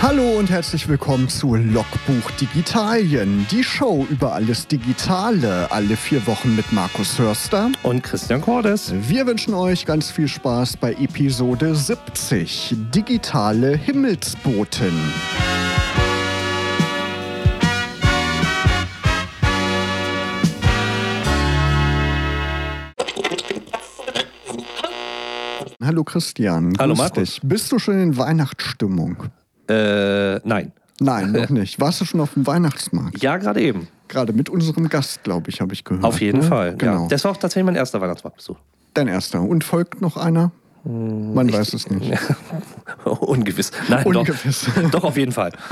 Hallo und herzlich willkommen zu Logbuch Digitalien, die Show über alles Digitale, alle vier Wochen mit Markus Hörster und Christian Cordes. Wir wünschen euch ganz viel Spaß bei Episode 70, Digitale Himmelsboten. Hallo Christian. Hallo Markus. Dich. Bist du schon in Weihnachtsstimmung? Äh, nein. Nein, noch nicht. Warst du schon auf dem Weihnachtsmarkt? Ja, gerade eben. Gerade mit unserem Gast, glaube ich, habe ich gehört. Auf jeden ne? Fall. Genau. Ja. Das war auch tatsächlich mein erster Weihnachtsmarktbesuch. Dein erster. Und folgt noch einer? Man weiß es nicht. Ungewiss. Nein, Ungewiss. Doch, doch auf jeden Fall.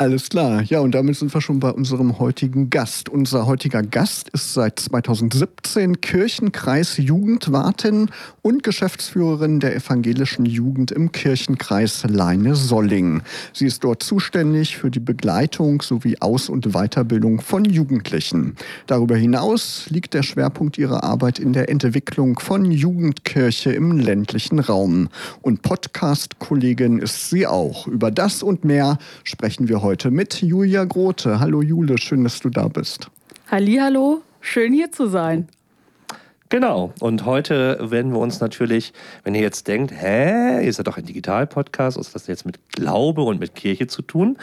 Alles klar. Ja, und damit sind wir schon bei unserem heutigen Gast. Unser heutiger Gast ist seit 2017 Kirchenkreis Jugendwartin und Geschäftsführerin der evangelischen Jugend im Kirchenkreis Leine-Solling. Sie ist dort zuständig für die Begleitung sowie Aus- und Weiterbildung von Jugendlichen. Darüber hinaus liegt der Schwerpunkt ihrer Arbeit in der Entwicklung von Jugendkirche im ländlichen Raum. Und Podcast-Kollegin ist sie auch. Über das und mehr sprechen wir heute heute mit Julia Grote. Hallo Jule, schön, dass du da bist. Hallo, schön hier zu sein. Genau. Und heute werden wir uns natürlich, wenn ihr jetzt denkt, hä, ihr seid doch ein Digital-Podcast, was hat das jetzt mit Glaube und mit Kirche zu tun?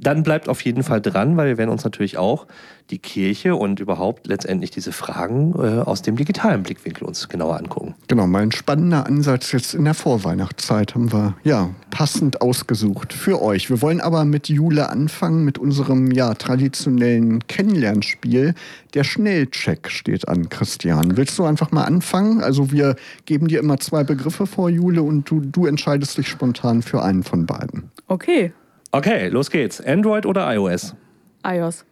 Dann bleibt auf jeden Fall dran, weil wir werden uns natürlich auch die Kirche und überhaupt letztendlich diese Fragen äh, aus dem digitalen Blickwinkel uns genauer angucken. Genau, mal ein spannender Ansatz jetzt in der Vorweihnachtszeit haben wir ja passend ausgesucht für euch. Wir wollen aber mit Jule anfangen mit unserem ja traditionellen Kennenlernspiel. Der Schnellcheck steht an, Christian. Willst du einfach mal anfangen? Also wir geben dir immer zwei Begriffe vor, Jule, und du, du entscheidest dich spontan für einen von beiden. Okay. Okay, los geht's. Android oder iOS? iOS.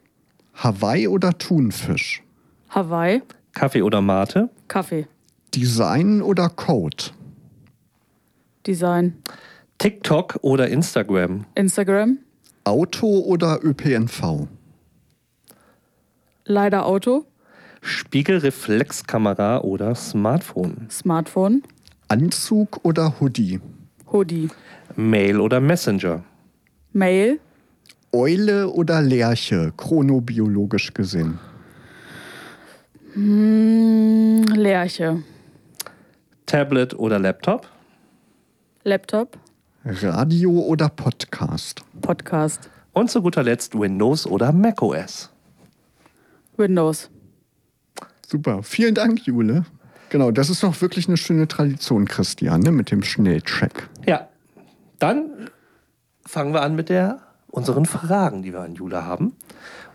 Hawaii oder Thunfisch? Hawaii. Kaffee oder Mate? Kaffee. Design oder Code? Design. TikTok oder Instagram? Instagram. Auto oder ÖPNV? Leider Auto. Spiegelreflexkamera oder Smartphone? Smartphone. Anzug oder Hoodie? Hoodie. Mail oder Messenger? Mail. Eule oder Lerche, chronobiologisch gesehen? Hm, Lerche. Tablet oder Laptop? Laptop. Radio oder Podcast? Podcast. Und zu guter Letzt Windows oder macOS? Windows. Super, vielen Dank, Jule. Genau, das ist doch wirklich eine schöne Tradition, Christian, ne, mit dem Schnellcheck. Ja, dann fangen wir an mit der unseren Fragen, die wir an Jule haben.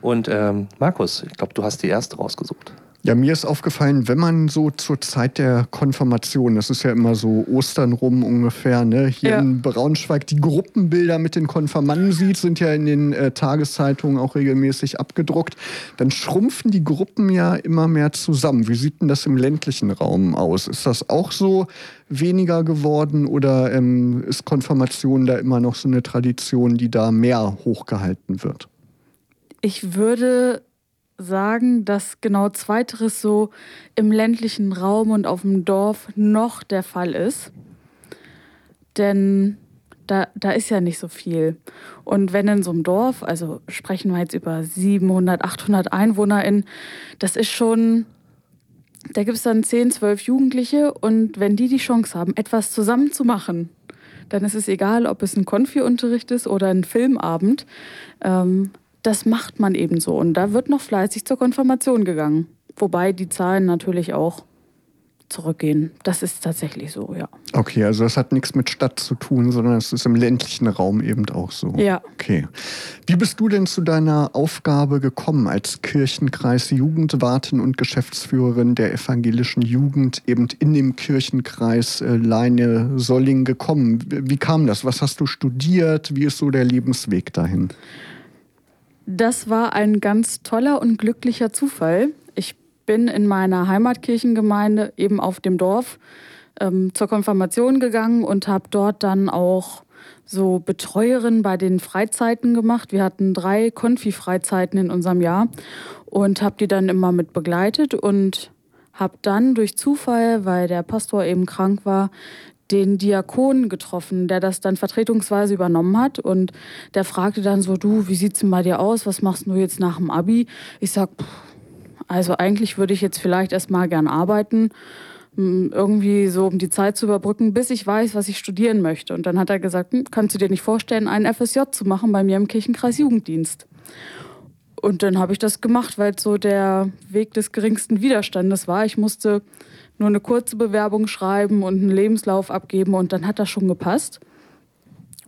Und ähm, Markus, ich glaube, du hast die erste rausgesucht. Ja, mir ist aufgefallen, wenn man so zur Zeit der Konfirmation, das ist ja immer so Ostern rum ungefähr, ne, hier Ja. in Braunschweig, die Gruppenbilder mit den Konfirmanden sieht, sind ja in den äh, Tageszeitungen auch regelmäßig abgedruckt, dann schrumpfen die Gruppen ja immer mehr zusammen. Wie sieht denn das im ländlichen Raum aus? Ist das auch so weniger geworden oder ähm, ist Konfirmation da immer noch so eine Tradition, die da mehr hochgehalten wird? Ich würde sagen, dass genau zweiteres so im ländlichen Raum und auf dem Dorf noch der Fall ist. Denn da, da ist ja nicht so viel. Und wenn in so einem Dorf, also sprechen wir jetzt über 700, 800 EinwohnerInnen, das ist schon, da gibt es dann 10, 12 Jugendliche und wenn die die Chance haben, etwas zusammen zu machen, dann ist es egal, ob es ein Konfi-Unterricht ist oder ein Filmabend. Ähm, das macht man eben so. Und da wird noch fleißig zur Konfirmation gegangen. Wobei die Zahlen natürlich auch zurückgehen. Das ist tatsächlich so, ja. Okay, also das hat nichts mit Stadt zu tun, sondern es ist im ländlichen Raum eben auch so. Ja. Okay. Wie bist du denn zu deiner Aufgabe gekommen als Kirchenkreis Jugendwartin und Geschäftsführerin der evangelischen Jugend eben in dem Kirchenkreis äh, Leine Solling gekommen? Wie wie kam das? Was hast du studiert? Wie ist so der Lebensweg dahin? Das war ein ganz toller und glücklicher Zufall. Ich bin in meiner Heimatkirchengemeinde eben auf dem Dorf ähm, zur Konfirmation gegangen und habe dort dann auch so Betreuerin bei den Freizeiten gemacht. Wir hatten drei Konfi-Freizeiten in unserem Jahr und habe die dann immer mit begleitet und habe dann durch Zufall, weil der Pastor eben krank war, den Diakon getroffen, der das dann vertretungsweise übernommen hat. Und der fragte dann so, du, wie sieht's denn bei dir aus? Was machst du jetzt nach dem Abi? Ich sag, pff, also eigentlich würde ich jetzt vielleicht erst mal gern arbeiten, irgendwie so, um die Zeit zu überbrücken, bis ich weiß, was ich studieren möchte. Und dann hat er gesagt, hm, kannst du dir nicht vorstellen, einen FSJ zu machen bei mir im Kirchenkreis Jugenddienst? Und dann habe ich das gemacht, weil es so der Weg des geringsten Widerstandes war. Ich musste nur eine kurze Bewerbung schreiben und einen Lebenslauf abgeben und dann hat das schon gepasst.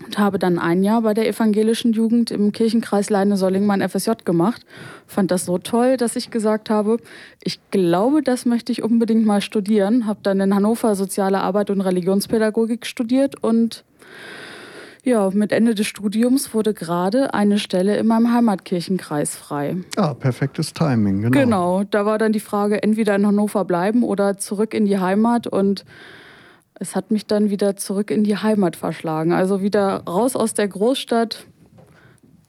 Und habe dann ein Jahr bei der evangelischen Jugend im Kirchenkreis Leine-Solling mein FSJ gemacht. Fand das so toll, dass ich gesagt habe, ich glaube, das möchte ich unbedingt mal studieren. Habe dann in Hannover Soziale Arbeit und Religionspädagogik studiert und ja, mit Ende des Studiums wurde gerade eine Stelle in meinem Heimatkirchenkreis frei. Ah, perfektes Timing, genau. Genau, da war dann die Frage, entweder in Hannover bleiben oder zurück in die Heimat und es hat mich dann wieder zurück in die Heimat verschlagen. Also wieder raus aus der Großstadt,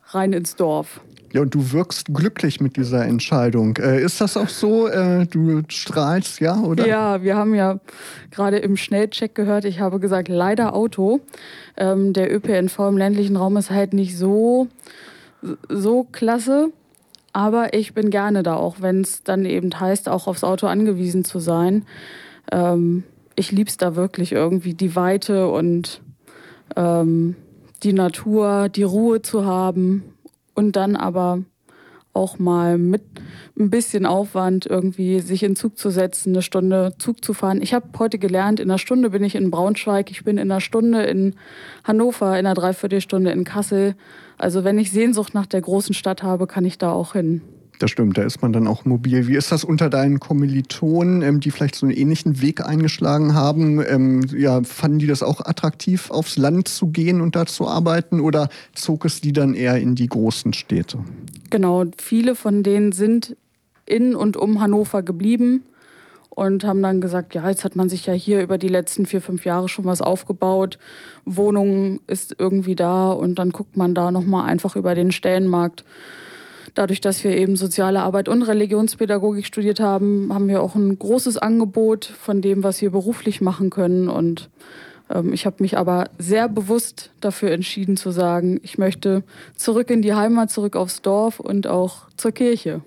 rein ins Dorf. Ja, und du wirkst glücklich mit dieser Entscheidung. Äh, ist das auch so? Äh, du strahlst, ja, oder? Ja, wir haben ja gerade im Schnellcheck gehört, ich habe gesagt, leider Auto. Ähm, der ÖPNV im ländlichen Raum ist halt nicht so, so klasse. Aber ich bin gerne da, auch wenn es dann eben heißt, auch aufs Auto angewiesen zu sein. Ähm, ich lieb's da wirklich irgendwie, die Weite und ähm, die Natur, die Ruhe zu haben und dann aber auch mal mit ein bisschen Aufwand irgendwie sich in Zug zu setzen, eine Stunde Zug zu fahren. Ich habe heute gelernt, in einer Stunde bin ich in Braunschweig, ich bin in einer Stunde in Hannover, in einer Dreiviertelstunde in Kassel. Also wenn ich Sehnsucht nach der großen Stadt habe, kann ich da auch hin. Das stimmt, da ist man dann auch mobil. Wie ist das unter deinen Kommilitonen, ähm, die vielleicht so einen ähnlichen Weg eingeschlagen haben? Ähm, ja, fanden die das auch attraktiv, aufs Land zu gehen und da zu arbeiten oder zog es die dann eher in die großen Städte? Genau, viele von denen sind in und um Hannover geblieben und haben dann gesagt, ja, jetzt hat man sich ja hier über die letzten vier, fünf Jahre schon was aufgebaut. Wohnung ist irgendwie da und dann guckt man da nochmal einfach über den Stellenmarkt. Dadurch, dass wir eben soziale Arbeit und Religionspädagogik studiert haben, haben wir auch ein großes Angebot von dem, was wir beruflich machen können. Und ähm, ich habe mich aber sehr bewusst dafür entschieden zu sagen, ich möchte zurück in die Heimat, zurück aufs Dorf und auch zur Kirche.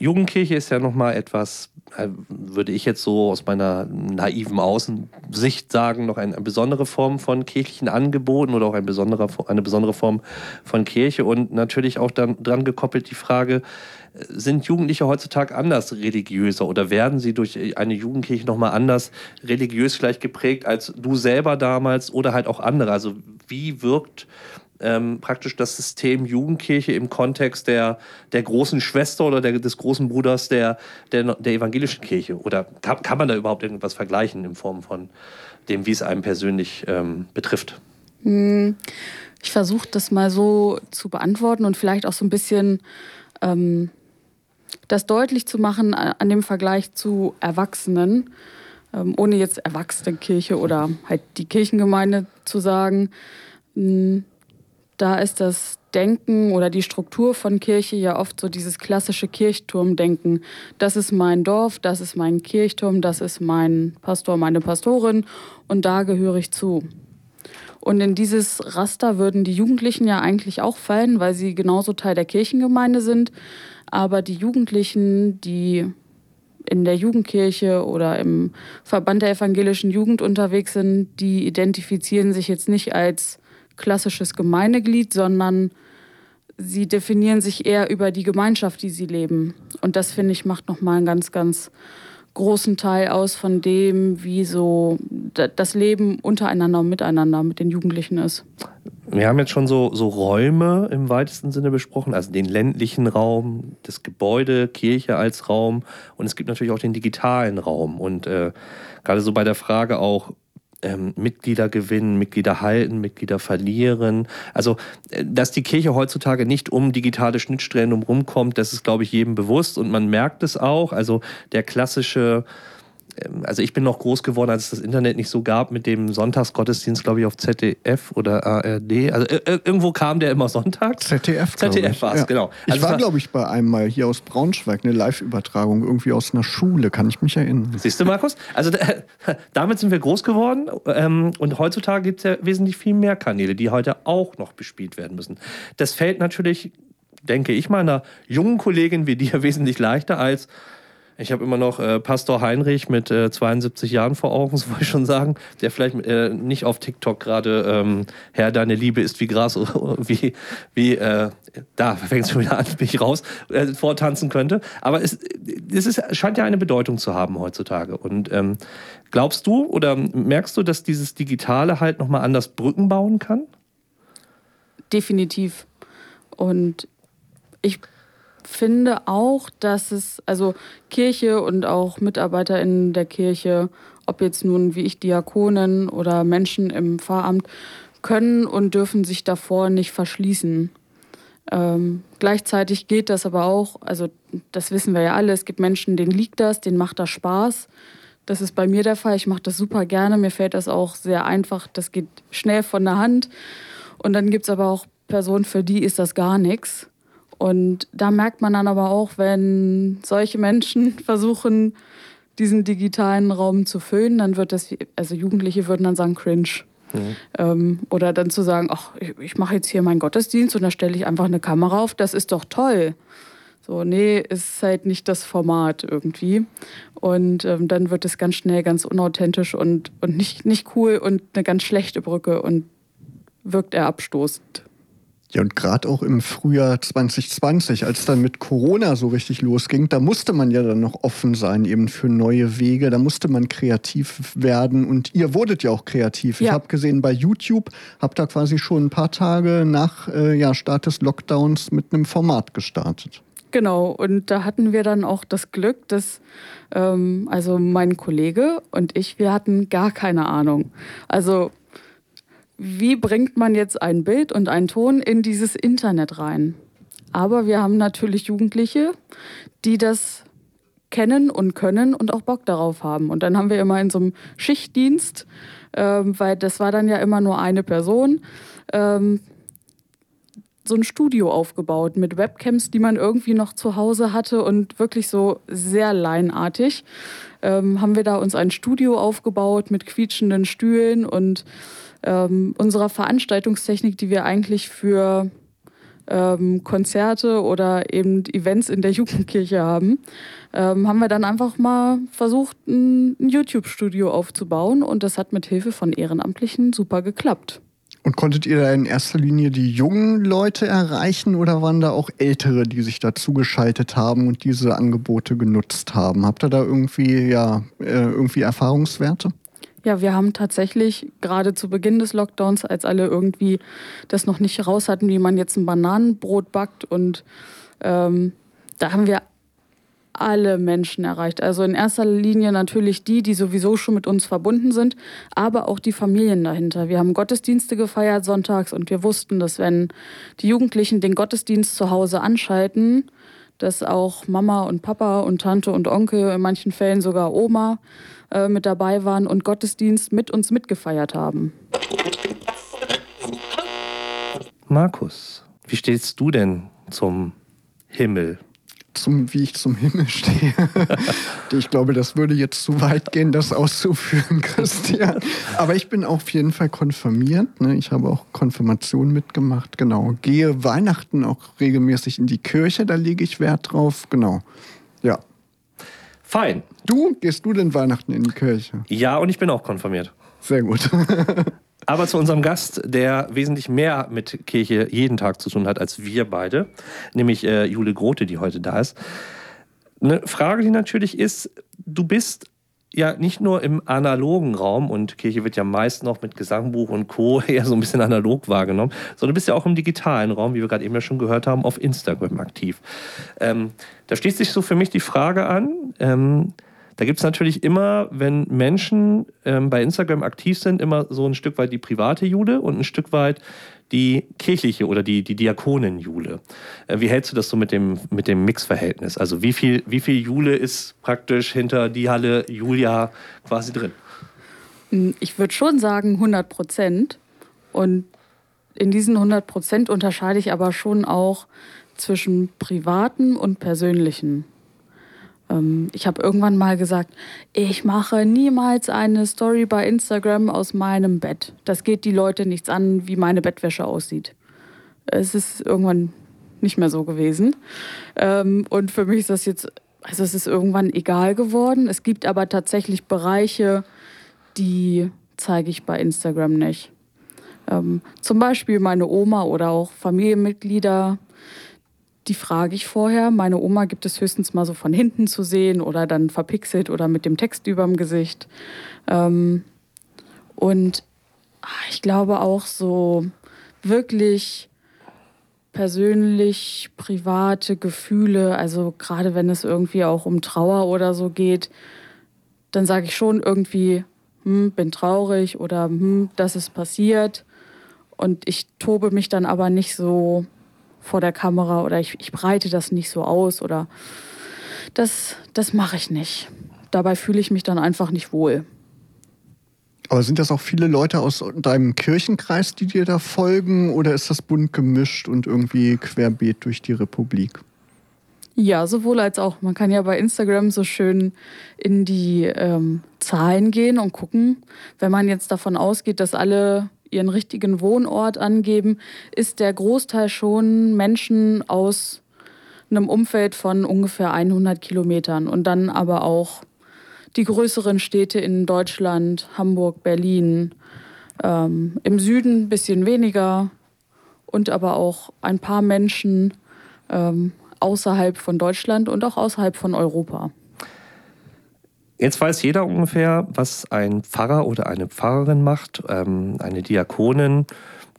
Jugendkirche ist ja nochmal etwas, äh, würde ich jetzt so aus meiner naiven Außensicht sagen, noch eine besondere Form von kirchlichen Angeboten oder auch eine besondere, eine besondere Form von Kirche und natürlich auch dann dran gekoppelt die Frage, äh, sind Jugendliche heutzutage anders religiöser oder werden sie durch eine Jugendkirche nochmal anders religiös vielleicht geprägt als du selber damals oder halt auch andere? Also wie wirkt ähm, praktisch das System Jugendkirche im Kontext der, der großen Schwester oder der, des großen Bruders der, der, der evangelischen Kirche? Oder kann, kann man da überhaupt irgendwas vergleichen in Form von dem, wie es einem persönlich ähm, betrifft? Hm, ich versuche das mal so zu beantworten und vielleicht auch so ein bisschen ähm, das deutlich zu machen an dem Vergleich zu Erwachsenen, ähm, ohne jetzt Erwachsenenkirche oder halt die Kirchengemeinde zu sagen. Hm, da ist das Denken oder die Struktur von Kirche ja oft so dieses klassische Kirchturmdenken. Das ist mein Dorf, das ist mein Kirchturm, das ist mein Pastor, meine Pastorin und da gehöre ich zu. Und in dieses Raster würden die Jugendlichen ja eigentlich auch fallen, weil sie genauso Teil der Kirchengemeinde sind. Aber die Jugendlichen, die in der Jugendkirche oder im Verband der evangelischen Jugend unterwegs sind, die identifizieren sich jetzt nicht als klassisches Gemeindeglied, sondern sie definieren sich eher über die Gemeinschaft, die sie leben. Und das, finde ich, macht nochmal einen ganz, ganz großen Teil aus von dem, wie so das Leben untereinander und miteinander mit den Jugendlichen ist. Wir haben jetzt schon so, so Räume im weitesten Sinne besprochen, also den ländlichen Raum, das Gebäude, Kirche als Raum und es gibt natürlich auch den digitalen Raum. Und äh, gerade so bei der Frage auch, ähm, Mitglieder gewinnen, Mitglieder halten, Mitglieder verlieren. Also, äh, dass die Kirche heutzutage nicht um digitale Schnittstellen umrumkommt, das ist, glaube ich, jedem bewusst und man merkt es auch. Also der klassische also ich bin noch groß geworden, als es das Internet nicht so gab, mit dem Sonntagsgottesdienst, glaube ich, auf ZDF oder ARD. Also äh, irgendwo kam der immer sonntags. ZDF. ZDF war es, ja. genau. Also ich war, glaube ich, bei einem mal hier aus Braunschweig, eine Live-Übertragung irgendwie aus einer Schule, kann ich mich erinnern. Siehst du, Markus? Also äh, damit sind wir groß geworden ähm, und heutzutage gibt es ja wesentlich viel mehr Kanäle, die heute auch noch bespielt werden müssen. Das fällt natürlich, denke ich mal, einer jungen Kollegin wie dir wesentlich leichter als ich habe immer noch äh, Pastor Heinrich mit äh, 72 Jahren vor Augen, so wollte ich schon sagen, der vielleicht äh, nicht auf TikTok gerade ähm, Herr, deine Liebe ist wie Gras, wie, wie äh, da fängt es schon wieder an, bin ich raus, äh, vortanzen könnte. Aber es, es ist, scheint ja eine Bedeutung zu haben heutzutage. Und ähm, glaubst du oder merkst du, dass dieses Digitale halt nochmal anders Brücken bauen kann? Definitiv. Und ich finde auch, dass es, also Kirche und auch Mitarbeiter in der Kirche, ob jetzt nun wie ich Diakonen oder Menschen im Pfarramt, können und dürfen sich davor nicht verschließen. Ähm, gleichzeitig geht das aber auch, also das wissen wir ja alle, es gibt Menschen, denen liegt das, denen macht das Spaß. Das ist bei mir der Fall, ich mache das super gerne, mir fällt das auch sehr einfach, das geht schnell von der Hand. Und dann gibt es aber auch Personen, für die ist das gar nichts. Und da merkt man dann aber auch, wenn solche Menschen versuchen, diesen digitalen Raum zu füllen, dann wird das, also Jugendliche würden dann sagen, cringe. Mhm. Ähm, oder dann zu sagen, ach, ich, ich mache jetzt hier meinen Gottesdienst und da stelle ich einfach eine Kamera auf, das ist doch toll. So, nee, ist halt nicht das Format irgendwie. Und ähm, dann wird es ganz schnell ganz unauthentisch und, und nicht, nicht cool und eine ganz schlechte Brücke und wirkt eher abstoßend. Ja, und gerade auch im Frühjahr 2020, als dann mit Corona so richtig losging, da musste man ja dann noch offen sein eben für neue Wege, da musste man kreativ werden und ihr wurdet ja auch kreativ. Ja. Ich habe gesehen bei YouTube, habt da quasi schon ein paar Tage nach äh, ja, Start des Lockdowns mit einem Format gestartet. Genau, und da hatten wir dann auch das Glück, dass ähm, also mein Kollege und ich, wir hatten gar keine Ahnung. Also wie bringt man jetzt ein Bild und einen Ton in dieses Internet rein? Aber wir haben natürlich Jugendliche, die das kennen und können und auch Bock darauf haben. Und dann haben wir immer in so einem Schichtdienst, ähm, weil das war dann ja immer nur eine Person, ähm, so ein Studio aufgebaut mit Webcams, die man irgendwie noch zu Hause hatte und wirklich so sehr laienartig. Ähm, haben wir da uns ein Studio aufgebaut mit quietschenden Stühlen und ähm, unserer Veranstaltungstechnik, die wir eigentlich für ähm, Konzerte oder eben Events in der Jugendkirche haben, ähm, haben wir dann einfach mal versucht, ein, YouTube-Studio aufzubauen und das hat mit Hilfe von Ehrenamtlichen super geklappt. Und konntet ihr da in erster Linie die jungen Leute erreichen oder waren da auch Ältere, die sich dazu geschaltet haben und diese Angebote genutzt haben? Habt ihr da irgendwie, ja, äh, irgendwie Erfahrungswerte? Ja, wir haben tatsächlich gerade zu Beginn des Lockdowns, als alle irgendwie das noch nicht raus hatten, wie man jetzt ein Bananenbrot backt und ähm, da haben wir alle Menschen erreicht. Also in erster Linie natürlich die, die sowieso schon mit uns verbunden sind, aber auch die Familien dahinter. Wir haben Gottesdienste gefeiert sonntags und wir wussten, dass wenn die Jugendlichen den Gottesdienst zu Hause anschalten, dass auch Mama und Papa und Tante und Onkel, in manchen Fällen sogar Oma, äh, mit dabei waren und Gottesdienst mit uns mitgefeiert haben. Markus, wie stehst du denn zum Himmel? Zum, wie ich zum Himmel stehe. ich glaube, das würde jetzt zu weit gehen, das auszuführen, Christian. Aber ich bin auf jeden Fall konfirmiert. Ne? Ich habe auch Konfirmation mitgemacht. Genau. Gehe Weihnachten auch regelmäßig in die Kirche, da lege ich Wert drauf. Genau. Ja. Fein. Du, gehst du denn Weihnachten in die Kirche? Ja, und ich bin auch konfirmiert. Sehr gut. Aber zu unserem Gast, der wesentlich mehr mit Kirche jeden Tag zu tun hat als wir beide, nämlich äh, Jule Grote, die heute da ist. Eine Frage, die natürlich ist, du bist ja nicht nur im analogen Raum und Kirche wird ja meist noch mit Gesangbuch und Co. eher so ein bisschen analog wahrgenommen, sondern du bist ja auch im digitalen Raum, wie wir gerade eben ja schon gehört haben, auf Instagram aktiv. Ähm, da schließt sich so für mich die Frage an, ähm, Da gibt es natürlich immer, wenn Menschen ähm, bei Instagram aktiv sind, immer so ein Stück weit die private Jule und ein Stück weit die kirchliche oder die, die Diakonenjule. Äh, wie hältst du das so mit dem, mit dem Mixverhältnis? Also wie viel, wie viel Jule ist praktisch hinter die Halle Julia quasi drin? Hm, ich würde schon sagen 100 Prozent. Und in diesen 100 Prozent unterscheide ich aber schon auch zwischen privaten und persönlichen. Ähm, ich habe irgendwann mal gesagt, ich mache niemals eine Story bei Instagram aus meinem Bett. Das geht die Leute nichts an, wie meine Bettwäsche aussieht. Es ist irgendwann nicht mehr so gewesen. Ähm, und für mich ist das jetzt, also es ist irgendwann egal geworden. Es gibt aber tatsächlich Bereiche, die zeige ich bei Instagram nicht. Ähm, zum Beispiel meine Oma oder auch Familienmitglieder, die frage ich vorher. Meine Oma gibt es höchstens mal so von hinten zu sehen oder dann verpixelt oder mit dem Text überm Gesicht. Ähm, und ah, ich glaube auch so wirklich persönlich private Gefühle, also gerade wenn es irgendwie auch um Trauer oder so geht, dann sage ich schon irgendwie, hm, bin traurig oder hm, das ist passiert. Und ich tobe mich dann aber nicht so vor der Kamera oder ich, ich breite das nicht so aus oder das, das mache ich nicht. Dabei fühle ich mich dann einfach nicht wohl. Aber sind das auch viele Leute aus deinem Kirchenkreis, die dir da folgen oder ist das bunt gemischt und irgendwie querbeet durch die Republik? Ja, sowohl als auch. Man kann ja bei Instagram so schön in die ähm, Zahlen gehen und gucken. Wenn man jetzt davon ausgeht, dass alle ihren richtigen Wohnort angeben, ist der Großteil schon Menschen aus einem Umfeld von ungefähr 100 Kilometern und dann aber auch die größeren Städte in Deutschland, Hamburg, Berlin, ähm, im Süden ein bisschen weniger und aber auch ein paar Menschen ähm, außerhalb von Deutschland und auch außerhalb von Europa. Jetzt weiß jeder ungefähr, was ein Pfarrer oder eine Pfarrerin macht. Ähm, eine Diakonin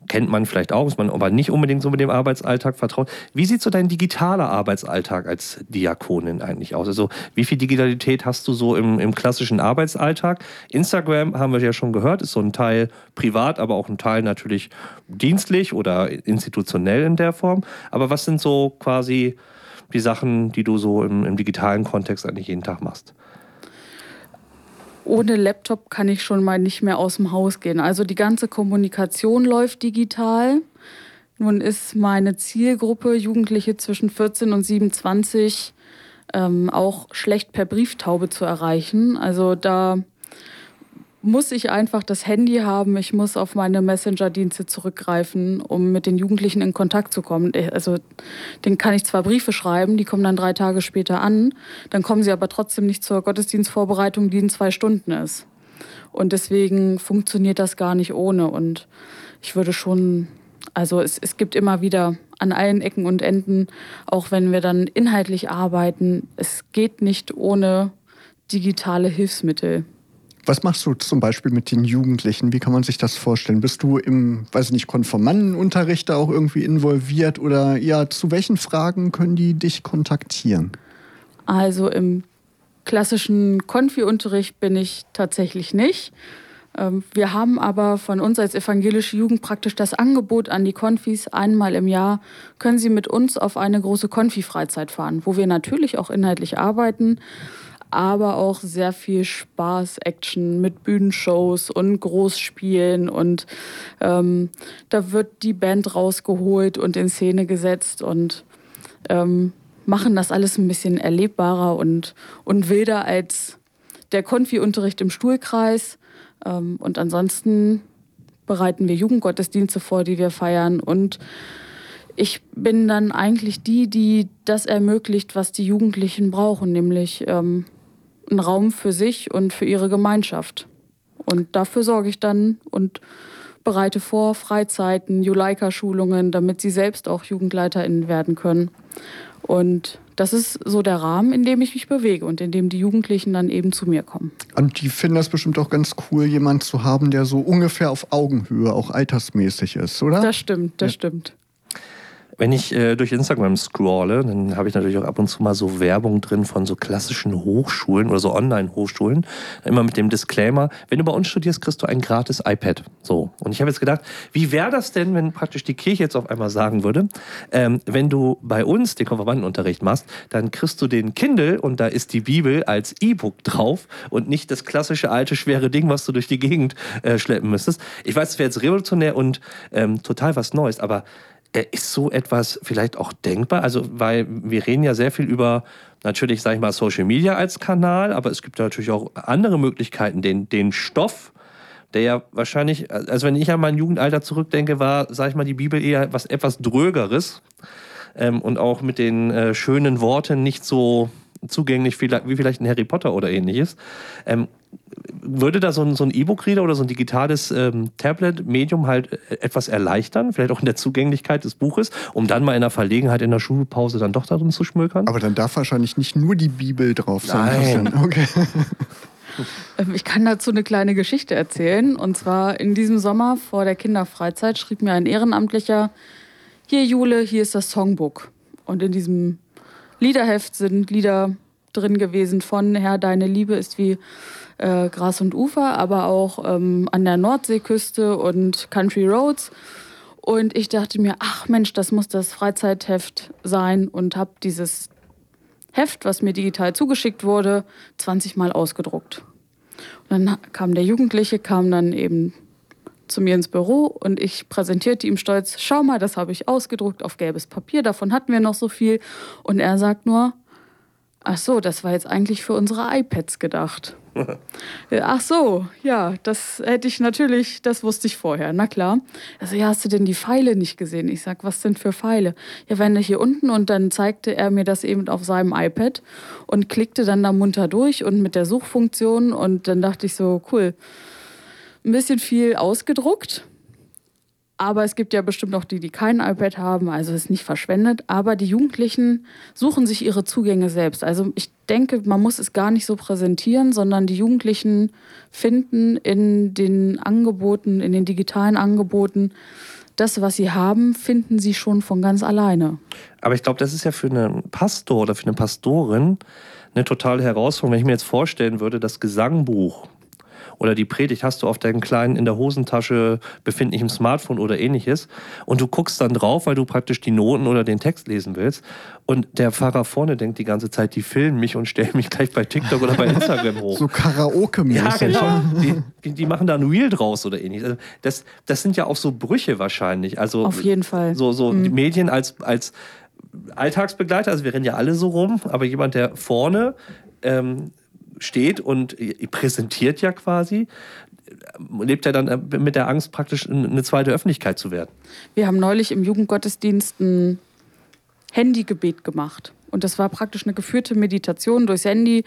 kennt man vielleicht auch, ist man aber nicht unbedingt so mit dem Arbeitsalltag vertraut. Wie sieht so dein digitaler Arbeitsalltag als Diakonin eigentlich aus? Also wie viel Digitalität hast du so im, im klassischen Arbeitsalltag? Instagram haben wir ja schon gehört, ist so ein Teil privat, aber auch ein Teil natürlich dienstlich oder institutionell in der Form. Aber was sind so quasi die Sachen, die du so im, im digitalen Kontext eigentlich jeden Tag machst? Ohne Laptop kann ich schon mal nicht mehr aus dem Haus gehen. Also die ganze Kommunikation läuft digital. Nun ist meine Zielgruppe Jugendliche zwischen 14 und 27 ähm, auch schlecht per Brieftaube zu erreichen. Also da muss ich einfach das Handy haben, ich muss auf meine Messenger-Dienste zurückgreifen, um mit den Jugendlichen in Kontakt zu kommen. Äh, also den kann ich zwar Briefe schreiben, die kommen dann drei Tage später an, dann kommen sie aber trotzdem nicht zur Gottesdienstvorbereitung, die in zwei Stunden ist. Und deswegen funktioniert das gar nicht ohne. Und ich würde schon, also es, es gibt immer wieder an allen Ecken und Enden, auch wenn wir dann inhaltlich arbeiten, es geht nicht ohne digitale Hilfsmittel. Was machst du zum Beispiel mit den Jugendlichen? Wie kann man sich das vorstellen? Bist du im, weiß ich nicht, Konformantenunterricht da auch irgendwie involviert oder ja, zu welchen Fragen können die dich kontaktieren? Also im klassischen Konfi-Unterricht bin ich tatsächlich nicht. Ähm, wir haben aber von uns als evangelische Jugend praktisch das Angebot an die Konfis, einmal im Jahr können sie mit uns auf eine große Konfi-Freizeit fahren, wo wir natürlich auch inhaltlich arbeiten aber auch sehr viel Spaß, Action mit Bühnenshows und Großspielen und ähm, da wird die Band rausgeholt und in Szene gesetzt und ähm, machen das alles ein bisschen erlebbarer und, und wilder als der Konfi-Unterricht im Stuhlkreis. Ähm, und ansonsten bereiten wir Jugendgottesdienste vor, die wir feiern und ich bin dann eigentlich die, die das ermöglicht, was die Jugendlichen brauchen, nämlich ähm, einen Raum für sich und für ihre Gemeinschaft. Und dafür sorge ich dann und bereite vor Freizeiten, Juleika-Schulungen, damit sie selbst auch JugendleiterInnen werden können. Und das ist so der Rahmen, in dem ich mich bewege und in dem die Jugendlichen dann eben zu mir kommen. Und die finden das bestimmt auch ganz cool, jemanden zu haben, der so ungefähr auf Augenhöhe, auch altersmäßig ist, oder? Das stimmt, das ja. stimmt. Wenn ich äh, durch Instagram scrolle, dann habe ich natürlich auch ab und zu mal so Werbung drin von so klassischen Hochschulen oder so Online-Hochschulen. Immer mit dem Disclaimer, wenn du bei uns studierst, kriegst du ein gratis iPad. So. Und ich habe jetzt gedacht, wie wäre das denn, wenn praktisch die Kirche jetzt auf einmal sagen würde, ähm, wenn du bei uns den Konfirmandenunterricht machst, dann kriegst du den Kindle und da ist die Bibel als E-Book drauf und nicht das klassische alte schwere Ding, was du durch die Gegend äh, schleppen müsstest. Ich weiß, es wäre jetzt revolutionär und ähm, total was Neues, aber ist so etwas vielleicht auch denkbar? Also, weil wir reden ja sehr viel über natürlich, sage ich mal, Social Media als Kanal, aber es gibt natürlich auch andere Möglichkeiten, den, den Stoff, der ja wahrscheinlich, also wenn ich an mein Jugendalter zurückdenke, war, sage ich mal, die Bibel eher was etwas drögeres ähm, und auch mit den äh, schönen Worten nicht so zugänglich wie, wie vielleicht ein Harry Potter oder ähnliches. Ähm, würde da so ein, so ein E-Book-Reader oder so ein digitales ähm, Tablet-Medium halt äh, etwas erleichtern, vielleicht auch in der Zugänglichkeit des Buches, um dann mal in der Verlegenheit in der Schulpause dann doch darin zu schmökern? Aber dann darf wahrscheinlich nicht nur die Bibel drauf sein. Nein. Okay. Ähm, Ich kann dazu eine kleine Geschichte erzählen. Und zwar in diesem Sommer vor der Kinderfreizeit schrieb mir ein Ehrenamtlicher, hier Jule, hier ist das Songbook. Und in diesem Liederheft sind Lieder drin gewesen von Herr, deine Liebe ist wie äh, Gras und Ufer, aber auch ähm, an der Nordseeküste und Country Roads. Und ich dachte mir, ach Mensch, das muss das Freizeitheft sein und habe dieses Heft, was mir digital zugeschickt wurde, 20 Mal ausgedruckt. Und dann kam der Jugendliche, kam dann eben zu mir ins Büro und ich präsentierte ihm stolz, schau mal, das habe ich ausgedruckt auf gelbes Papier, davon hatten wir noch so viel. Und er sagt nur, ach so, das war jetzt eigentlich für unsere iPads gedacht. Ach so, ja, das hätte ich natürlich, das wusste ich vorher, na klar. Also ja, hast du denn die Pfeile nicht gesehen? Ich sag, was sind für Pfeile? Ja, wenn er hier unten und dann zeigte er mir das eben auf seinem iPad und klickte dann da munter durch und mit der Suchfunktion und dann dachte ich so, cool, ein bisschen viel ausgedruckt. Aber es gibt ja bestimmt auch die, die kein iPad haben, also ist nicht verschwendet. Aber die Jugendlichen suchen sich ihre Zugänge selbst. Also ich denke, man muss es gar nicht so präsentieren, sondern die Jugendlichen finden in den Angeboten, in den digitalen Angeboten, das, was sie haben, finden sie schon von ganz alleine. Aber ich glaube, das ist ja für einen Pastor oder für eine Pastorin eine totale Herausforderung. Wenn ich mir jetzt vorstellen würde, das Gesangbuch oder die Predigt hast du auf deinem kleinen in der Hosentasche befindlichen Smartphone oder ähnliches und du guckst dann drauf, weil du praktisch die Noten oder den Text lesen willst und der Pfarrer vorne denkt die ganze Zeit, die filmen mich und stellen mich gleich bei TikTok oder bei Instagram hoch. So Karaoke-mäßig. Ja, genau. Die, die, machen da ein Reel draus oder ähnliches. Also das, das sind ja auch so Brüche wahrscheinlich. Also Auf jeden Fall. So, so die Medien als, als Alltagsbegleiter, also wir rennen ja alle so rum, aber jemand, der vorne ähm, steht und präsentiert ja quasi, lebt er dann mit der Angst, praktisch eine zweite Öffentlichkeit zu werden. Wir haben neulich im Jugendgottesdienst ein Handygebet gemacht. Und das war praktisch eine geführte Meditation durchs Handy,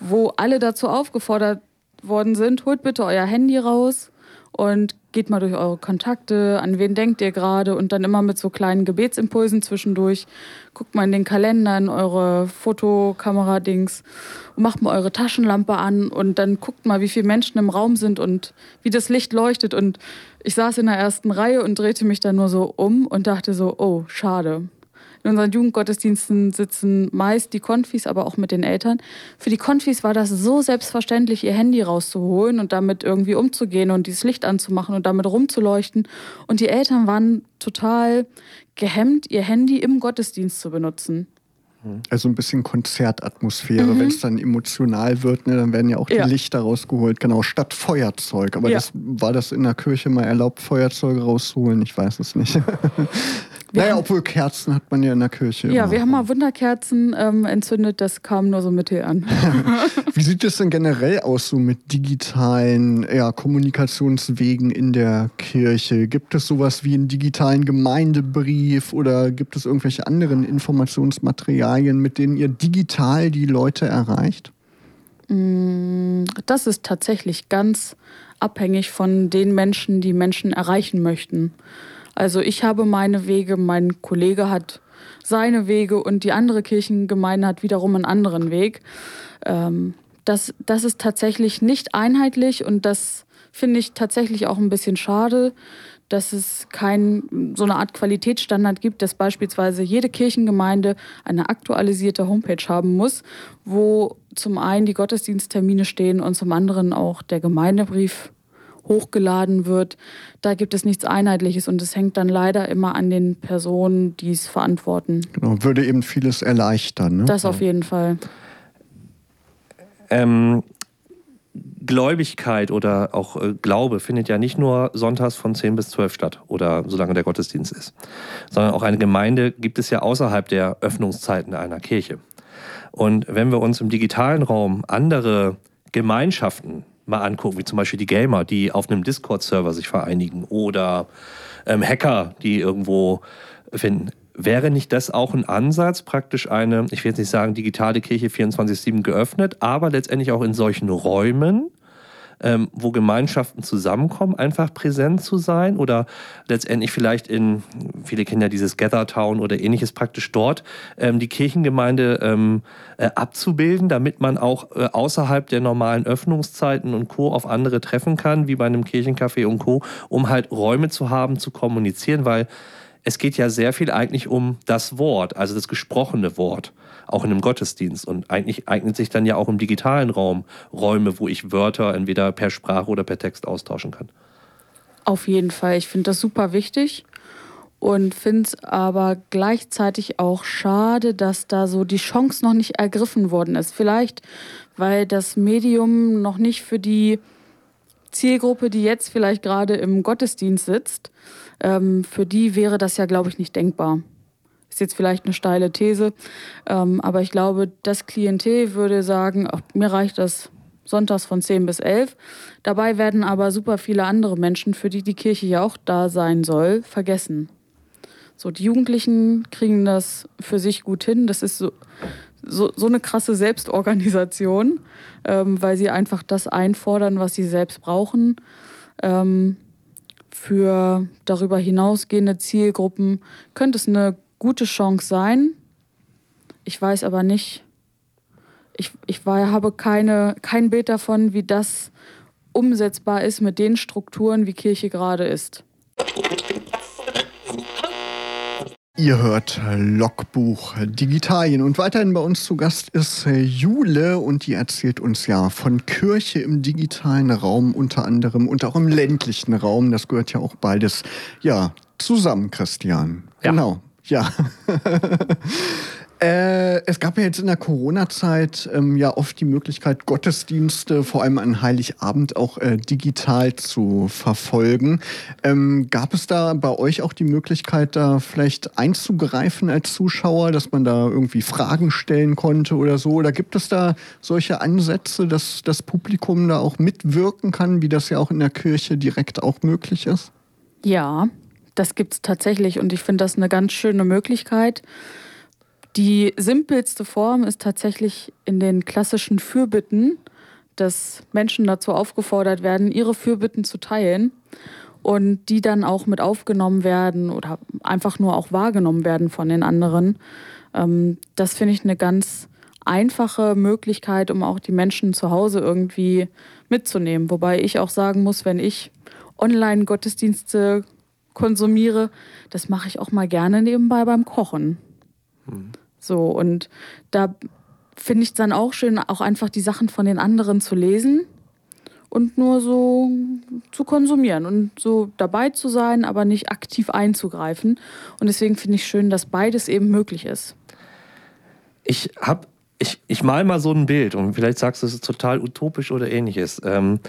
wo alle dazu aufgefordert worden sind, holt bitte euer Handy raus und geht mal durch eure Kontakte, an wen denkt ihr gerade und dann immer mit so kleinen Gebetsimpulsen zwischendurch. Guckt mal in den Kalender, in eure Fotokamera-Dings und macht mal eure Taschenlampe an und dann guckt mal, wie viele Menschen im Raum sind und wie das Licht leuchtet. Und ich saß in der ersten Reihe und drehte mich dann nur so um und dachte so, oh, schade. In unseren Jugendgottesdiensten sitzen meist die Konfis, aber auch mit den Eltern. Für die Konfis war das so selbstverständlich, ihr Handy rauszuholen und damit irgendwie umzugehen und dieses Licht anzumachen und damit rumzuleuchten. Und die Eltern waren total gehemmt, ihr Handy im Gottesdienst zu benutzen. Also ein bisschen Konzertatmosphäre. Mhm. Wenn es dann emotional wird, ne, dann werden ja auch die Ja. Lichter rausgeholt. Genau, statt Feuerzeug. Aber Ja. das, war das in der Kirche mal erlaubt, Feuerzeuge rauszuholen? Ich weiß es nicht. naja, obwohl Kerzen hat man ja in der Kirche. Ja, immer. wir haben mal Wunderkerzen ähm, entzündet, das kam nur so mittel an. Wie sieht es denn generell aus so mit digitalen ja, Kommunikationswegen in der Kirche? Gibt es sowas wie einen digitalen Gemeindebrief oder gibt es irgendwelche anderen Informationsmaterialien, mit denen ihr digital die Leute erreicht? Das ist tatsächlich ganz abhängig von den Menschen, die Menschen erreichen möchten. Also ich habe meine Wege, mein Kollege hat seine Wege und die andere Kirchengemeinde hat wiederum einen anderen Weg. Ähm, das, das ist tatsächlich nicht einheitlich und das finde ich tatsächlich auch ein bisschen schade, dass es kein, so eine Art Qualitätsstandard gibt, dass beispielsweise jede Kirchengemeinde eine aktualisierte Homepage haben muss, wo zum einen die Gottesdiensttermine stehen und zum anderen auch der Gemeindebrief hochgeladen wird. Da gibt es nichts Einheitliches und es hängt dann leider immer an den Personen, die es verantworten. Genau, würde eben vieles erleichtern. Ne? Das auf jeden Fall. Ähm, Gläubigkeit oder auch äh, Glaube findet ja nicht nur sonntags von 10 bis 12 statt oder solange der Gottesdienst ist, sondern auch eine Gemeinde gibt es ja außerhalb der Öffnungszeiten einer Kirche. Und wenn wir uns im digitalen Raum andere Gemeinschaften mal angucken, wie zum Beispiel die Gamer, die auf einem Discord-Server sich vereinigen oder ähm, Hacker, die irgendwo finden, Wäre nicht das auch ein Ansatz, praktisch eine, ich will jetzt nicht sagen digitale Kirche 24-7 geöffnet, aber letztendlich auch in solchen Räumen, ähm, wo Gemeinschaften zusammenkommen, einfach präsent zu sein oder letztendlich vielleicht in, viele kennen ja dieses Gather Town oder ähnliches, praktisch dort ähm, die Kirchengemeinde ähm, äh, abzubilden, damit man auch äh, außerhalb der normalen Öffnungszeiten und Co. auf andere treffen kann, wie bei einem Kirchencafé und Co., um halt Räume zu haben, zu kommunizieren, weil es geht ja sehr viel eigentlich um das Wort, also das gesprochene Wort, auch in einem Gottesdienst. Und eigentlich eignet sich dann ja auch im digitalen Raum Räume, wo ich Wörter entweder per Sprache oder per Text austauschen kann. Auf jeden Fall. Ich finde das super wichtig und finde es aber gleichzeitig auch schade, dass da so die Chance noch nicht ergriffen worden ist. Vielleicht, weil das Medium noch nicht für die Zielgruppe, die jetzt vielleicht gerade im Gottesdienst sitzt, ähm, für die wäre das ja, glaube ich, nicht denkbar. Ist jetzt vielleicht eine steile These, ähm, aber ich glaube, das Klientel würde sagen, ach, mir reicht das sonntags von 10 bis 11. Dabei werden aber super viele andere Menschen, für die die Kirche ja auch da sein soll, vergessen. So, die Jugendlichen kriegen das für sich gut hin. Das ist so, so, so eine krasse Selbstorganisation, ähm, weil sie einfach das einfordern, was sie selbst brauchen. Ähm, für darüber hinausgehende Zielgruppen könnte es eine gute Chance sein. Ich weiß aber nicht, ich, ich war, habe keine, kein Bild davon, wie das umsetzbar ist mit den Strukturen, wie Kirche gerade ist. Ihr hört Logbuch Digitalien und weiterhin bei uns zu Gast ist Jule und die erzählt uns ja von Kirche im digitalen Raum unter anderem und auch im ländlichen Raum. Das gehört ja auch beides ja zusammen, Christian. Ja. Genau. Ja. Äh, es gab ja jetzt in der Corona-Zeit ähm, ja oft die Möglichkeit, Gottesdienste, vor allem an Heiligabend, auch äh, digital zu verfolgen. Ähm, gab es da bei euch auch die Möglichkeit, da vielleicht einzugreifen als Zuschauer, dass man da irgendwie Fragen stellen konnte oder so? Oder gibt es da solche Ansätze, dass das Publikum da auch mitwirken kann, wie das ja auch in der Kirche direkt auch möglich ist? Ja, das gibt es tatsächlich und ich finde das eine ganz schöne Möglichkeit. Die simpelste Form ist tatsächlich in den klassischen Fürbitten, dass Menschen dazu aufgefordert werden, ihre Fürbitten zu teilen und die dann auch mit aufgenommen werden oder einfach nur auch wahrgenommen werden von den anderen. Ähm, das finde ich eine ganz einfache Möglichkeit, um auch die Menschen zu Hause irgendwie mitzunehmen. Wobei ich auch sagen muss, wenn ich Online-Gottesdienste konsumiere, das mache ich auch mal gerne nebenbei beim Kochen. So, und da finde ich es dann auch schön, auch einfach die Sachen von den anderen zu lesen und nur so zu konsumieren und so dabei zu sein, aber nicht aktiv einzugreifen. Und deswegen finde ich schön, dass beides eben möglich ist. Ich habe, ich, ich mal mal so ein Bild und vielleicht sagst du, es ist total utopisch oder ähnliches. Ähm,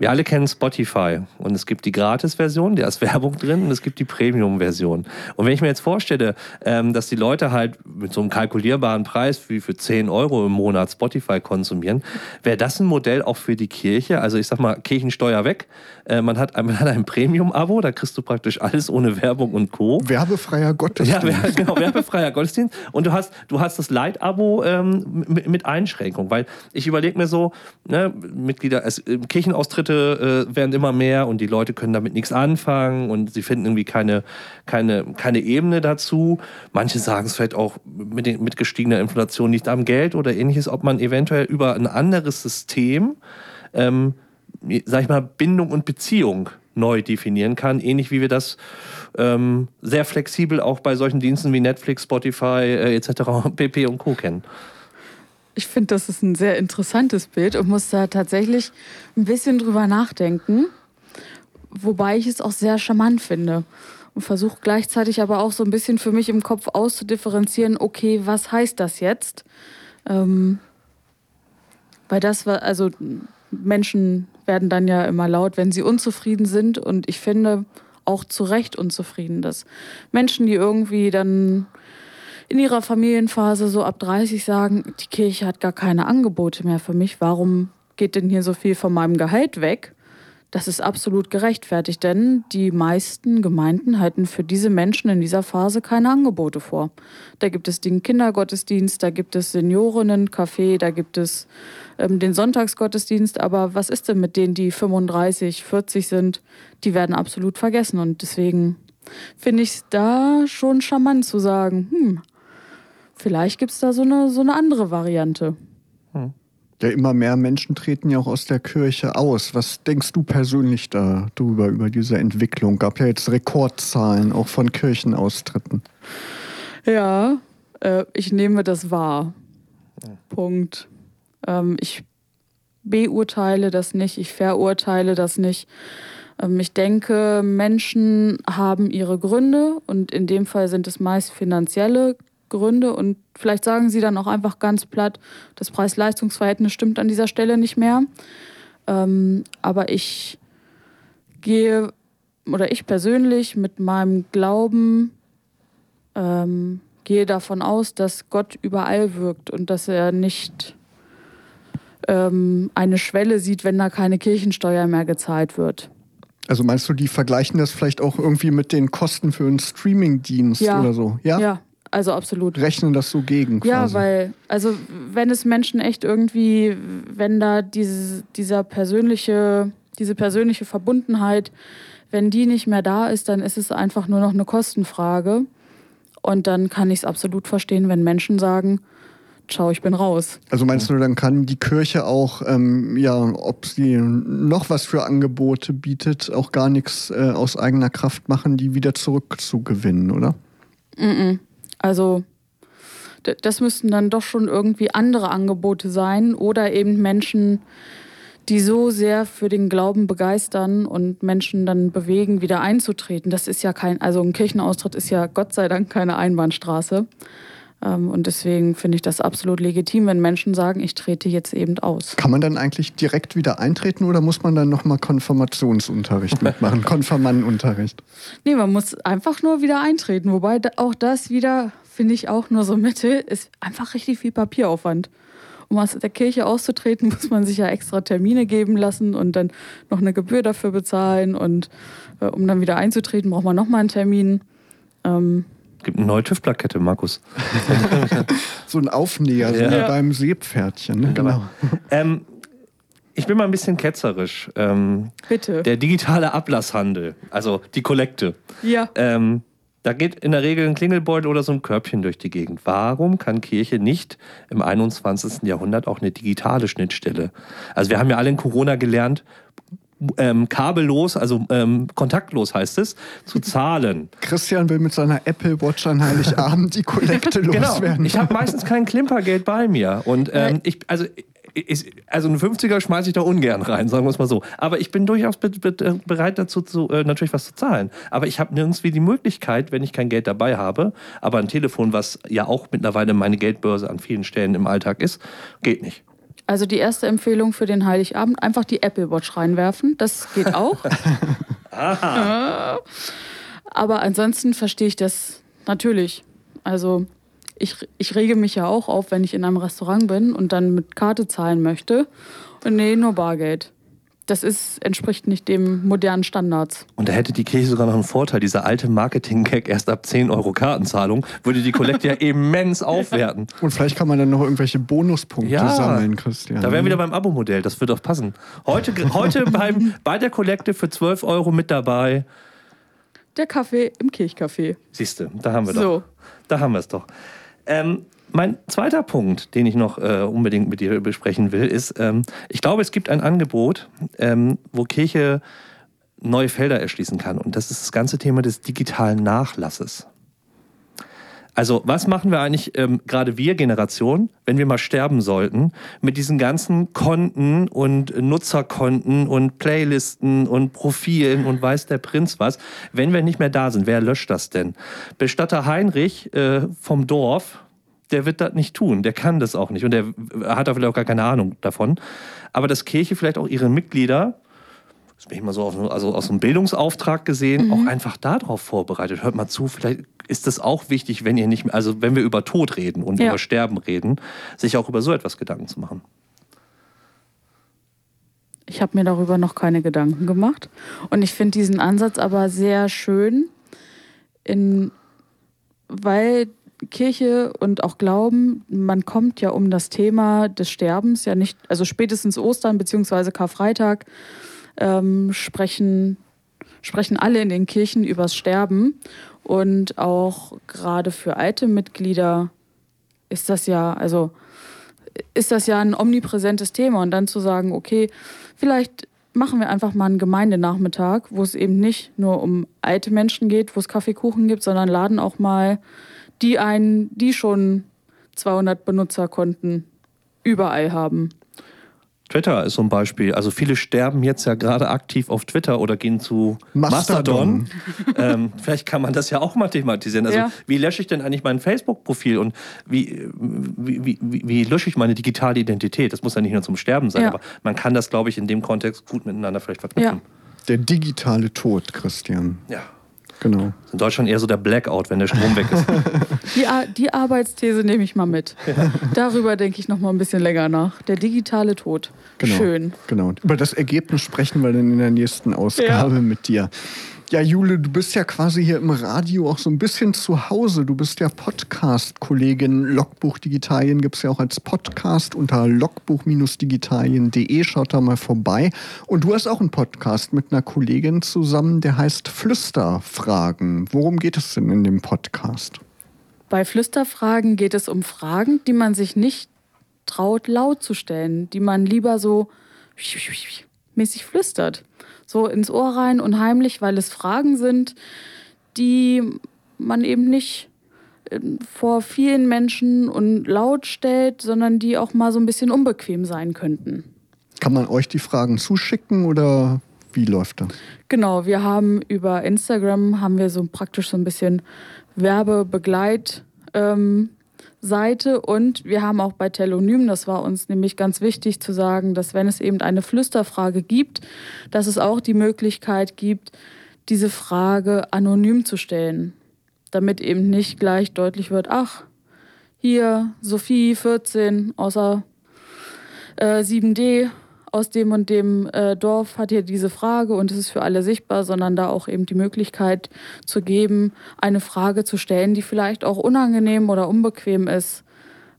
wir alle kennen Spotify und es gibt die Gratis-Version, da ist Werbung drin und es gibt die Premium-Version. Und wenn ich mir jetzt vorstelle, ähm, dass die Leute halt mit so einem kalkulierbaren Preis wie für 10 Euro im Monat Spotify konsumieren, wäre das ein Modell auch für die Kirche? Also ich sag mal, Kirchensteuer weg. Äh, man, hat, man hat ein Premium-Abo, da kriegst du praktisch alles ohne Werbung und Co. Werbefreier Gottesdienst. Ja, genau, werbefreier Gottesdienst. Und du hast, du hast das Light-Abo ähm, mit, mit Einschränkung, weil ich überlege mir so, ne, Mitglieder, es, Kirchenaustritte Schritte äh, werden immer mehr und die Leute können damit nichts anfangen und sie finden irgendwie keine, keine, keine Ebene dazu. Manche sagen es vielleicht auch mit, den, mit gestiegener Inflation nicht am Geld oder ähnliches, ob man eventuell über ein anderes System, ähm, sag ich mal, Bindung und Beziehung neu definieren kann, ähnlich wie wir das ähm, sehr flexibel auch bei solchen Diensten wie Netflix, Spotify äh, etc. pp und Co kennen. Ich finde, das ist ein sehr interessantes Bild und muss da tatsächlich ein bisschen drüber nachdenken, wobei ich es auch sehr charmant finde und versuche gleichzeitig aber auch so ein bisschen für mich im Kopf auszudifferenzieren, okay, was heißt das jetzt? Ähm, weil das war, also Menschen werden dann ja immer laut, wenn sie unzufrieden sind. Und ich finde auch zu Recht unzufrieden, dass Menschen, die irgendwie dann in ihrer Familienphase so ab 30 sagen, die Kirche hat gar keine Angebote mehr für mich, warum geht denn hier so viel von meinem Gehalt weg? Das ist absolut gerechtfertigt, denn die meisten Gemeinden halten für diese Menschen in dieser Phase keine Angebote vor. Da gibt es den Kindergottesdienst, da gibt es Seniorencafé, da gibt es ähm, den Sonntagsgottesdienst. Aber was ist denn mit denen, die 35, 40 sind? Die werden absolut vergessen. Und deswegen finde ich es da schon charmant zu sagen, hm, vielleicht gibt es da so eine, so eine andere Variante. Hm. Ja, immer mehr Menschen treten ja auch aus der Kirche aus. Was denkst du persönlich darüber, über diese Entwicklung? Gab ja jetzt Rekordzahlen auch von Kirchenaustritten. Ja, äh, ich nehme das wahr. Ja. Punkt. Ähm, ich beurteile das nicht, ich verurteile das nicht. Ähm, ich denke, Menschen haben ihre Gründe und in dem Fall sind es meist finanzielle Gründe und vielleicht sagen sie dann auch einfach ganz platt, das Preis-Leistungs-Verhältnis stimmt an dieser Stelle nicht mehr. Ähm, aber ich gehe oder ich persönlich mit meinem Glauben ähm, gehe davon aus, dass Gott überall wirkt und dass er nicht ähm, eine Schwelle sieht, wenn da keine Kirchensteuer mehr gezahlt wird. Also meinst du, die vergleichen das vielleicht auch irgendwie mit den Kosten für einen Streamingdienst ja. oder so? Ja, ja also absolut. Rechnen das so gegen. Quasi. Ja, weil, also wenn es Menschen echt irgendwie, wenn da diese, dieser persönliche, diese persönliche Verbundenheit, wenn die nicht mehr da ist, dann ist es einfach nur noch eine Kostenfrage. Und dann kann ich es absolut verstehen, wenn Menschen sagen, ciao, ich bin raus. Also meinst du, dann kann die Kirche auch, ähm, ja, ob sie noch was für Angebote bietet, auch gar nichts äh, aus eigener Kraft machen, die wieder zurückzugewinnen, oder? Mm, -mm. Also das müssten dann doch schon irgendwie andere Angebote sein oder eben Menschen, die so sehr für den Glauben begeistern und Menschen dann bewegen, wieder einzutreten. Das ist ja kein, also ein Kirchenaustritt ist ja Gott sei Dank keine Einbahnstraße. Ähm, und deswegen finde ich das absolut legitim, wenn Menschen sagen, ich trete jetzt eben aus. Kann man dann eigentlich direkt wieder eintreten oder muss man dann nochmal Konfirmationsunterricht mitmachen, Konfirmannenunterricht? Nee, man muss einfach nur wieder eintreten. Wobei auch das wieder, finde ich auch nur so Mittel, ist einfach richtig viel Papieraufwand. Um aus der Kirche auszutreten, muss man sich ja extra Termine geben lassen und dann noch eine Gebühr dafür bezahlen. Und äh, um dann wieder einzutreten, braucht man nochmal einen Termin. Ähm, gibt eine neue TÜV-Plakette, Markus. so ein Aufnäher, so ja. beim Seepferdchen. Ne? Genau. Ähm, ich bin mal ein bisschen ketzerisch. Ähm, Bitte. Der digitale Ablasshandel, also die Kollekte. Ja. Ähm, da geht in der Regel ein Klingelbeutel oder so ein Körbchen durch die Gegend. Warum kann Kirche nicht im 21. Jahrhundert auch eine digitale Schnittstelle? Also wir haben ja alle in Corona gelernt, ähm, kabellos, also ähm, kontaktlos heißt es, zu zahlen. Christian will mit seiner Apple Watch an Heiligabend die Kollekte loswerden. Genau. Ich habe meistens kein Klimpergeld bei mir. Und ähm, ich, also ich, also einen 50er schmeiße ich da ungern rein, sagen wir es mal so. Aber ich bin durchaus be be bereit dazu, zu, äh, natürlich was zu zahlen. Aber ich habe nirgends wie die Möglichkeit, wenn ich kein Geld dabei habe, aber ein Telefon, was ja auch mittlerweile meine Geldbörse an vielen Stellen im Alltag ist, geht nicht. Also die erste Empfehlung für den Heiligabend, einfach die Apple Watch reinwerfen. Das geht auch. Aha. Aber ansonsten verstehe ich das natürlich. Also ich, ich rege mich ja auch auf, wenn ich in einem Restaurant bin und dann mit Karte zahlen möchte. Und nee, nur Bargeld das ist, entspricht nicht dem modernen Standards. Und da hätte die Kirche sogar noch einen Vorteil. Dieser alte Marketing-Gag erst ab 10 Euro Kartenzahlung würde die Kollekte ja immens aufwerten. Und vielleicht kann man dann noch irgendwelche Bonuspunkte ja, sammeln, Christian. Da wären wir wieder beim Abo-Modell. Das wird doch passen. Heute, heute beim, bei der Kollekte für 12 Euro mit dabei. Der Kaffee im Kirchcafé. Siehst du, da haben wir so. doch. Da haben wir es doch. Ähm, mein zweiter Punkt, den ich noch äh, unbedingt mit dir besprechen will, ist, ähm, ich glaube, es gibt ein Angebot, ähm, wo Kirche neue Felder erschließen kann. Und das ist das ganze Thema des digitalen Nachlasses. Also was machen wir eigentlich, ähm, gerade wir Generation, wenn wir mal sterben sollten, mit diesen ganzen Konten und Nutzerkonten und Playlisten und Profilen und weiß der Prinz was, wenn wir nicht mehr da sind, wer löscht das denn? Bestatter Heinrich äh, vom Dorf, der wird das nicht tun, der kann das auch nicht und der hat da vielleicht auch gar keine Ahnung davon. Aber dass Kirche vielleicht auch ihre Mitglieder das bin ich mal so auf, also aus einem Bildungsauftrag gesehen, mhm. auch einfach darauf vorbereitet. Hört mal zu, vielleicht ist das auch wichtig, wenn ihr nicht mehr, also wenn wir über Tod reden und ja. über Sterben reden, sich auch über so etwas Gedanken zu machen. Ich habe mir darüber noch keine Gedanken gemacht. Und ich finde diesen Ansatz aber sehr schön, in, weil Kirche und auch Glauben, man kommt ja um das Thema des Sterbens ja nicht, also spätestens Ostern bzw. Karfreitag ähm, sprechen, sprechen alle in den Kirchen übers Sterben. Und auch gerade für alte Mitglieder ist das ja, also ist das ja ein omnipräsentes Thema. Und dann zu sagen, okay, vielleicht machen wir einfach mal einen Gemeindenachmittag, wo es eben nicht nur um alte Menschen geht, wo es Kaffeekuchen gibt, sondern laden auch mal die ein, die schon 200 Benutzerkonten überall haben. Twitter ist so ein Beispiel. Also viele sterben jetzt ja gerade aktiv auf Twitter oder gehen zu Mastodon. Mastodon. ähm, vielleicht kann man das ja auch mal thematisieren. Also ja. wie lösche ich denn eigentlich mein Facebook-Profil und wie, wie, wie, wie, lösche ich meine digitale Identität? Das muss ja nicht nur zum Sterben sein, ja. aber man kann das, glaube ich, in dem Kontext gut miteinander vielleicht verknüpfen. Ja. Der digitale Tod, Christian. Ja. Genau. In Deutschland eher so der Blackout, wenn der Strom weg ist. Die, die Arbeitsthese nehme ich mal mit. Ja. Darüber denke ich noch mal ein bisschen länger nach. Der digitale Tod. Genau. Schön. Genau. Über das Ergebnis sprechen wir dann in der nächsten Ausgabe ja. mit dir. Ja, Jule, du bist ja quasi hier im Radio auch so ein bisschen zu Hause. Du bist ja Podcast-Kollegin. Logbuch Digitalien gibt es ja auch als Podcast unter logbuch-digitalien.de. Schaut da mal vorbei. Und du hast auch einen Podcast mit einer Kollegin zusammen, der heißt Flüsterfragen. Worum geht es denn in dem Podcast? Bei Flüsterfragen geht es um Fragen, die man sich nicht traut, laut zu stellen, die man lieber so mäßig flüstert so ins Ohr rein und heimlich, weil es Fragen sind, die man eben nicht äh, vor vielen Menschen und laut stellt, sondern die auch mal so ein bisschen unbequem sein könnten. Kann man euch die Fragen zuschicken oder wie läuft das? Genau, wir haben über Instagram haben wir so praktisch so ein bisschen Werbebegleit ähm, Seite und wir haben auch bei Telonym, das war uns nämlich ganz wichtig zu sagen, dass wenn es eben eine Flüsterfrage gibt, dass es auch die Möglichkeit gibt, diese Frage anonym zu stellen, damit eben nicht gleich deutlich wird, ach, hier Sophie 14 außer äh, 7D aus dem und dem äh, Dorf hat hier diese Frage und es ist für alle sichtbar, sondern da auch eben die Möglichkeit zu geben, eine Frage zu stellen, die vielleicht auch unangenehm oder unbequem ist.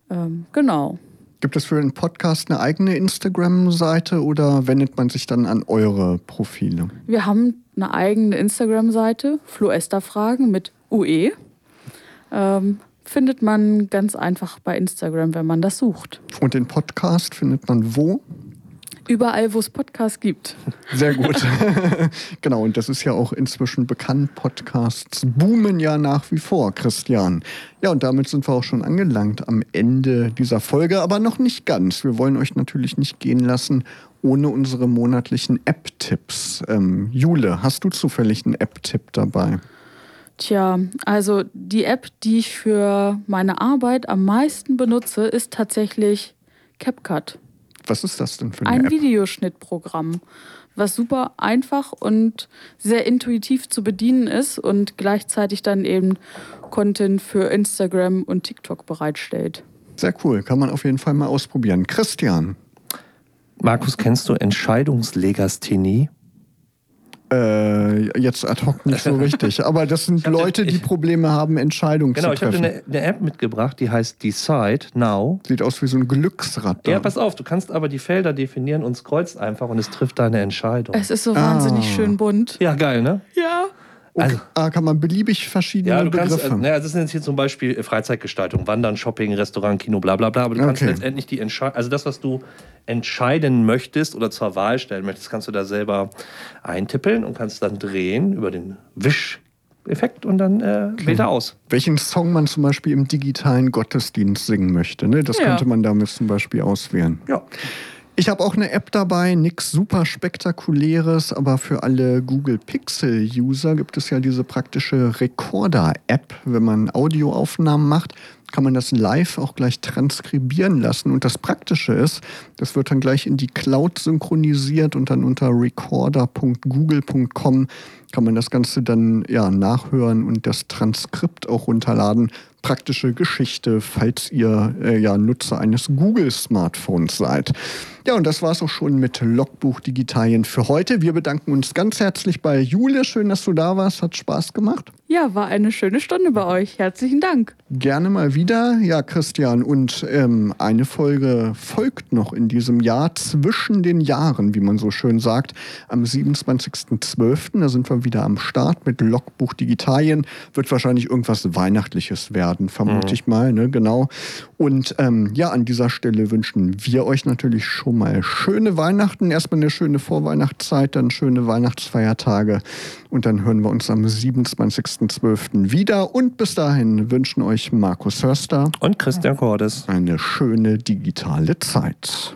Ähm, genau. Gibt es für den Podcast eine eigene Instagram-Seite oder wendet man sich dann an eure Profile? Wir haben eine eigene Instagram-Seite, Fluester-Fragen mit UE. Ähm, findet man ganz einfach bei Instagram, wenn man das sucht. Und den Podcast findet man wo? Überall, wo es Podcasts gibt. Sehr gut. genau, und das ist ja auch inzwischen bekannt. Podcasts boomen ja nach wie vor, Christian. Ja, und damit sind wir auch schon angelangt am Ende dieser Folge, aber noch nicht ganz. Wir wollen euch natürlich nicht gehen lassen ohne unsere monatlichen App-Tipps. Ähm, Jule, hast du zufällig einen App-Tipp dabei? Tja, also die App, die ich für meine Arbeit am meisten benutze, ist tatsächlich CapCut. Was ist das denn für eine Ein App? Videoschnittprogramm, was super einfach und sehr intuitiv zu bedienen ist und gleichzeitig dann eben Content für Instagram und TikTok bereitstellt. Sehr cool, kann man auf jeden Fall mal ausprobieren. Christian. Markus, kennst du Entscheidungslegasthenie? Äh, jetzt ad hoc nicht so richtig. Aber das sind Leute, die Probleme haben, Entscheidungen genau, zu treffen. Genau, ich habe eine, eine, App mitgebracht, die heißt Decide Now. Sieht aus wie so ein Glücksrad. Da. Ja, pass auf, du kannst aber die Felder definieren und es kreuzt einfach und es trifft deine Entscheidung. Es ist so ah. wahnsinnig schön bunt. Ja, geil, ne? Ja. Okay. Also- ah, kann man beliebig verschiedene Ja, du kannst, Begriffe. äh, naja, das sind jetzt hier zum Beispiel äh, Freizeitgestaltung, Wandern, Shopping, Restaurant, Kino, bla bla bla. Aber du kannst Okay. letztendlich die Entscheidung, also das, was du entscheiden möchtest oder zur Wahl stellen möchtest, kannst du da selber eintippeln und kannst dann drehen über den Wisch-Effekt und dann äh, wählt er aus. Welchen Song man zum Beispiel im digitalen Gottesdienst singen möchte. Ne? Das Ja. könnte man damit zum Beispiel auswählen. Ja. Ich habe auch eine App dabei, nichts super spektakuläres, aber für alle Google Pixel-User gibt es ja diese praktische Recorder-App. Wenn man Audioaufnahmen macht, kann man das live auch gleich transkribieren lassen. Und das Praktische ist, das wird dann gleich in die Cloud synchronisiert und dann unter recorder.google.com kann man das Ganze dann ja nachhören und das Transkript auch runterladen. Praktische Geschichte, falls ihr äh, ja Nutzer eines Google-Smartphones seid. Ja, und das war es auch schon mit Logbuch Digitalien für heute. Wir bedanken uns ganz herzlich bei Jule. Schön, dass du da warst. Hat Spaß gemacht. Ja, war eine schöne Stunde bei euch. Herzlichen Dank. Gerne mal wieder. Ja, Christian, und ähm, eine Folge folgt noch in diesem Jahr zwischen den Jahren, wie man so schön sagt. Am 27.12. Da sind wir wieder am Start mit Logbuch Digitalien. Wird wahrscheinlich irgendwas Weihnachtliches werden, vermute ich mal. Ne? Genau. Und ähm, ja, an dieser Stelle wünschen wir euch natürlich schon mal schöne Weihnachten. Erstmal eine schöne Vorweihnachtszeit, dann schöne Weihnachtsfeiertage. Und dann hören wir uns am 27.12. wieder. Und bis dahin wünschen euch Markus Hörster Und Christian Cordes. eine schöne digitale Zeit.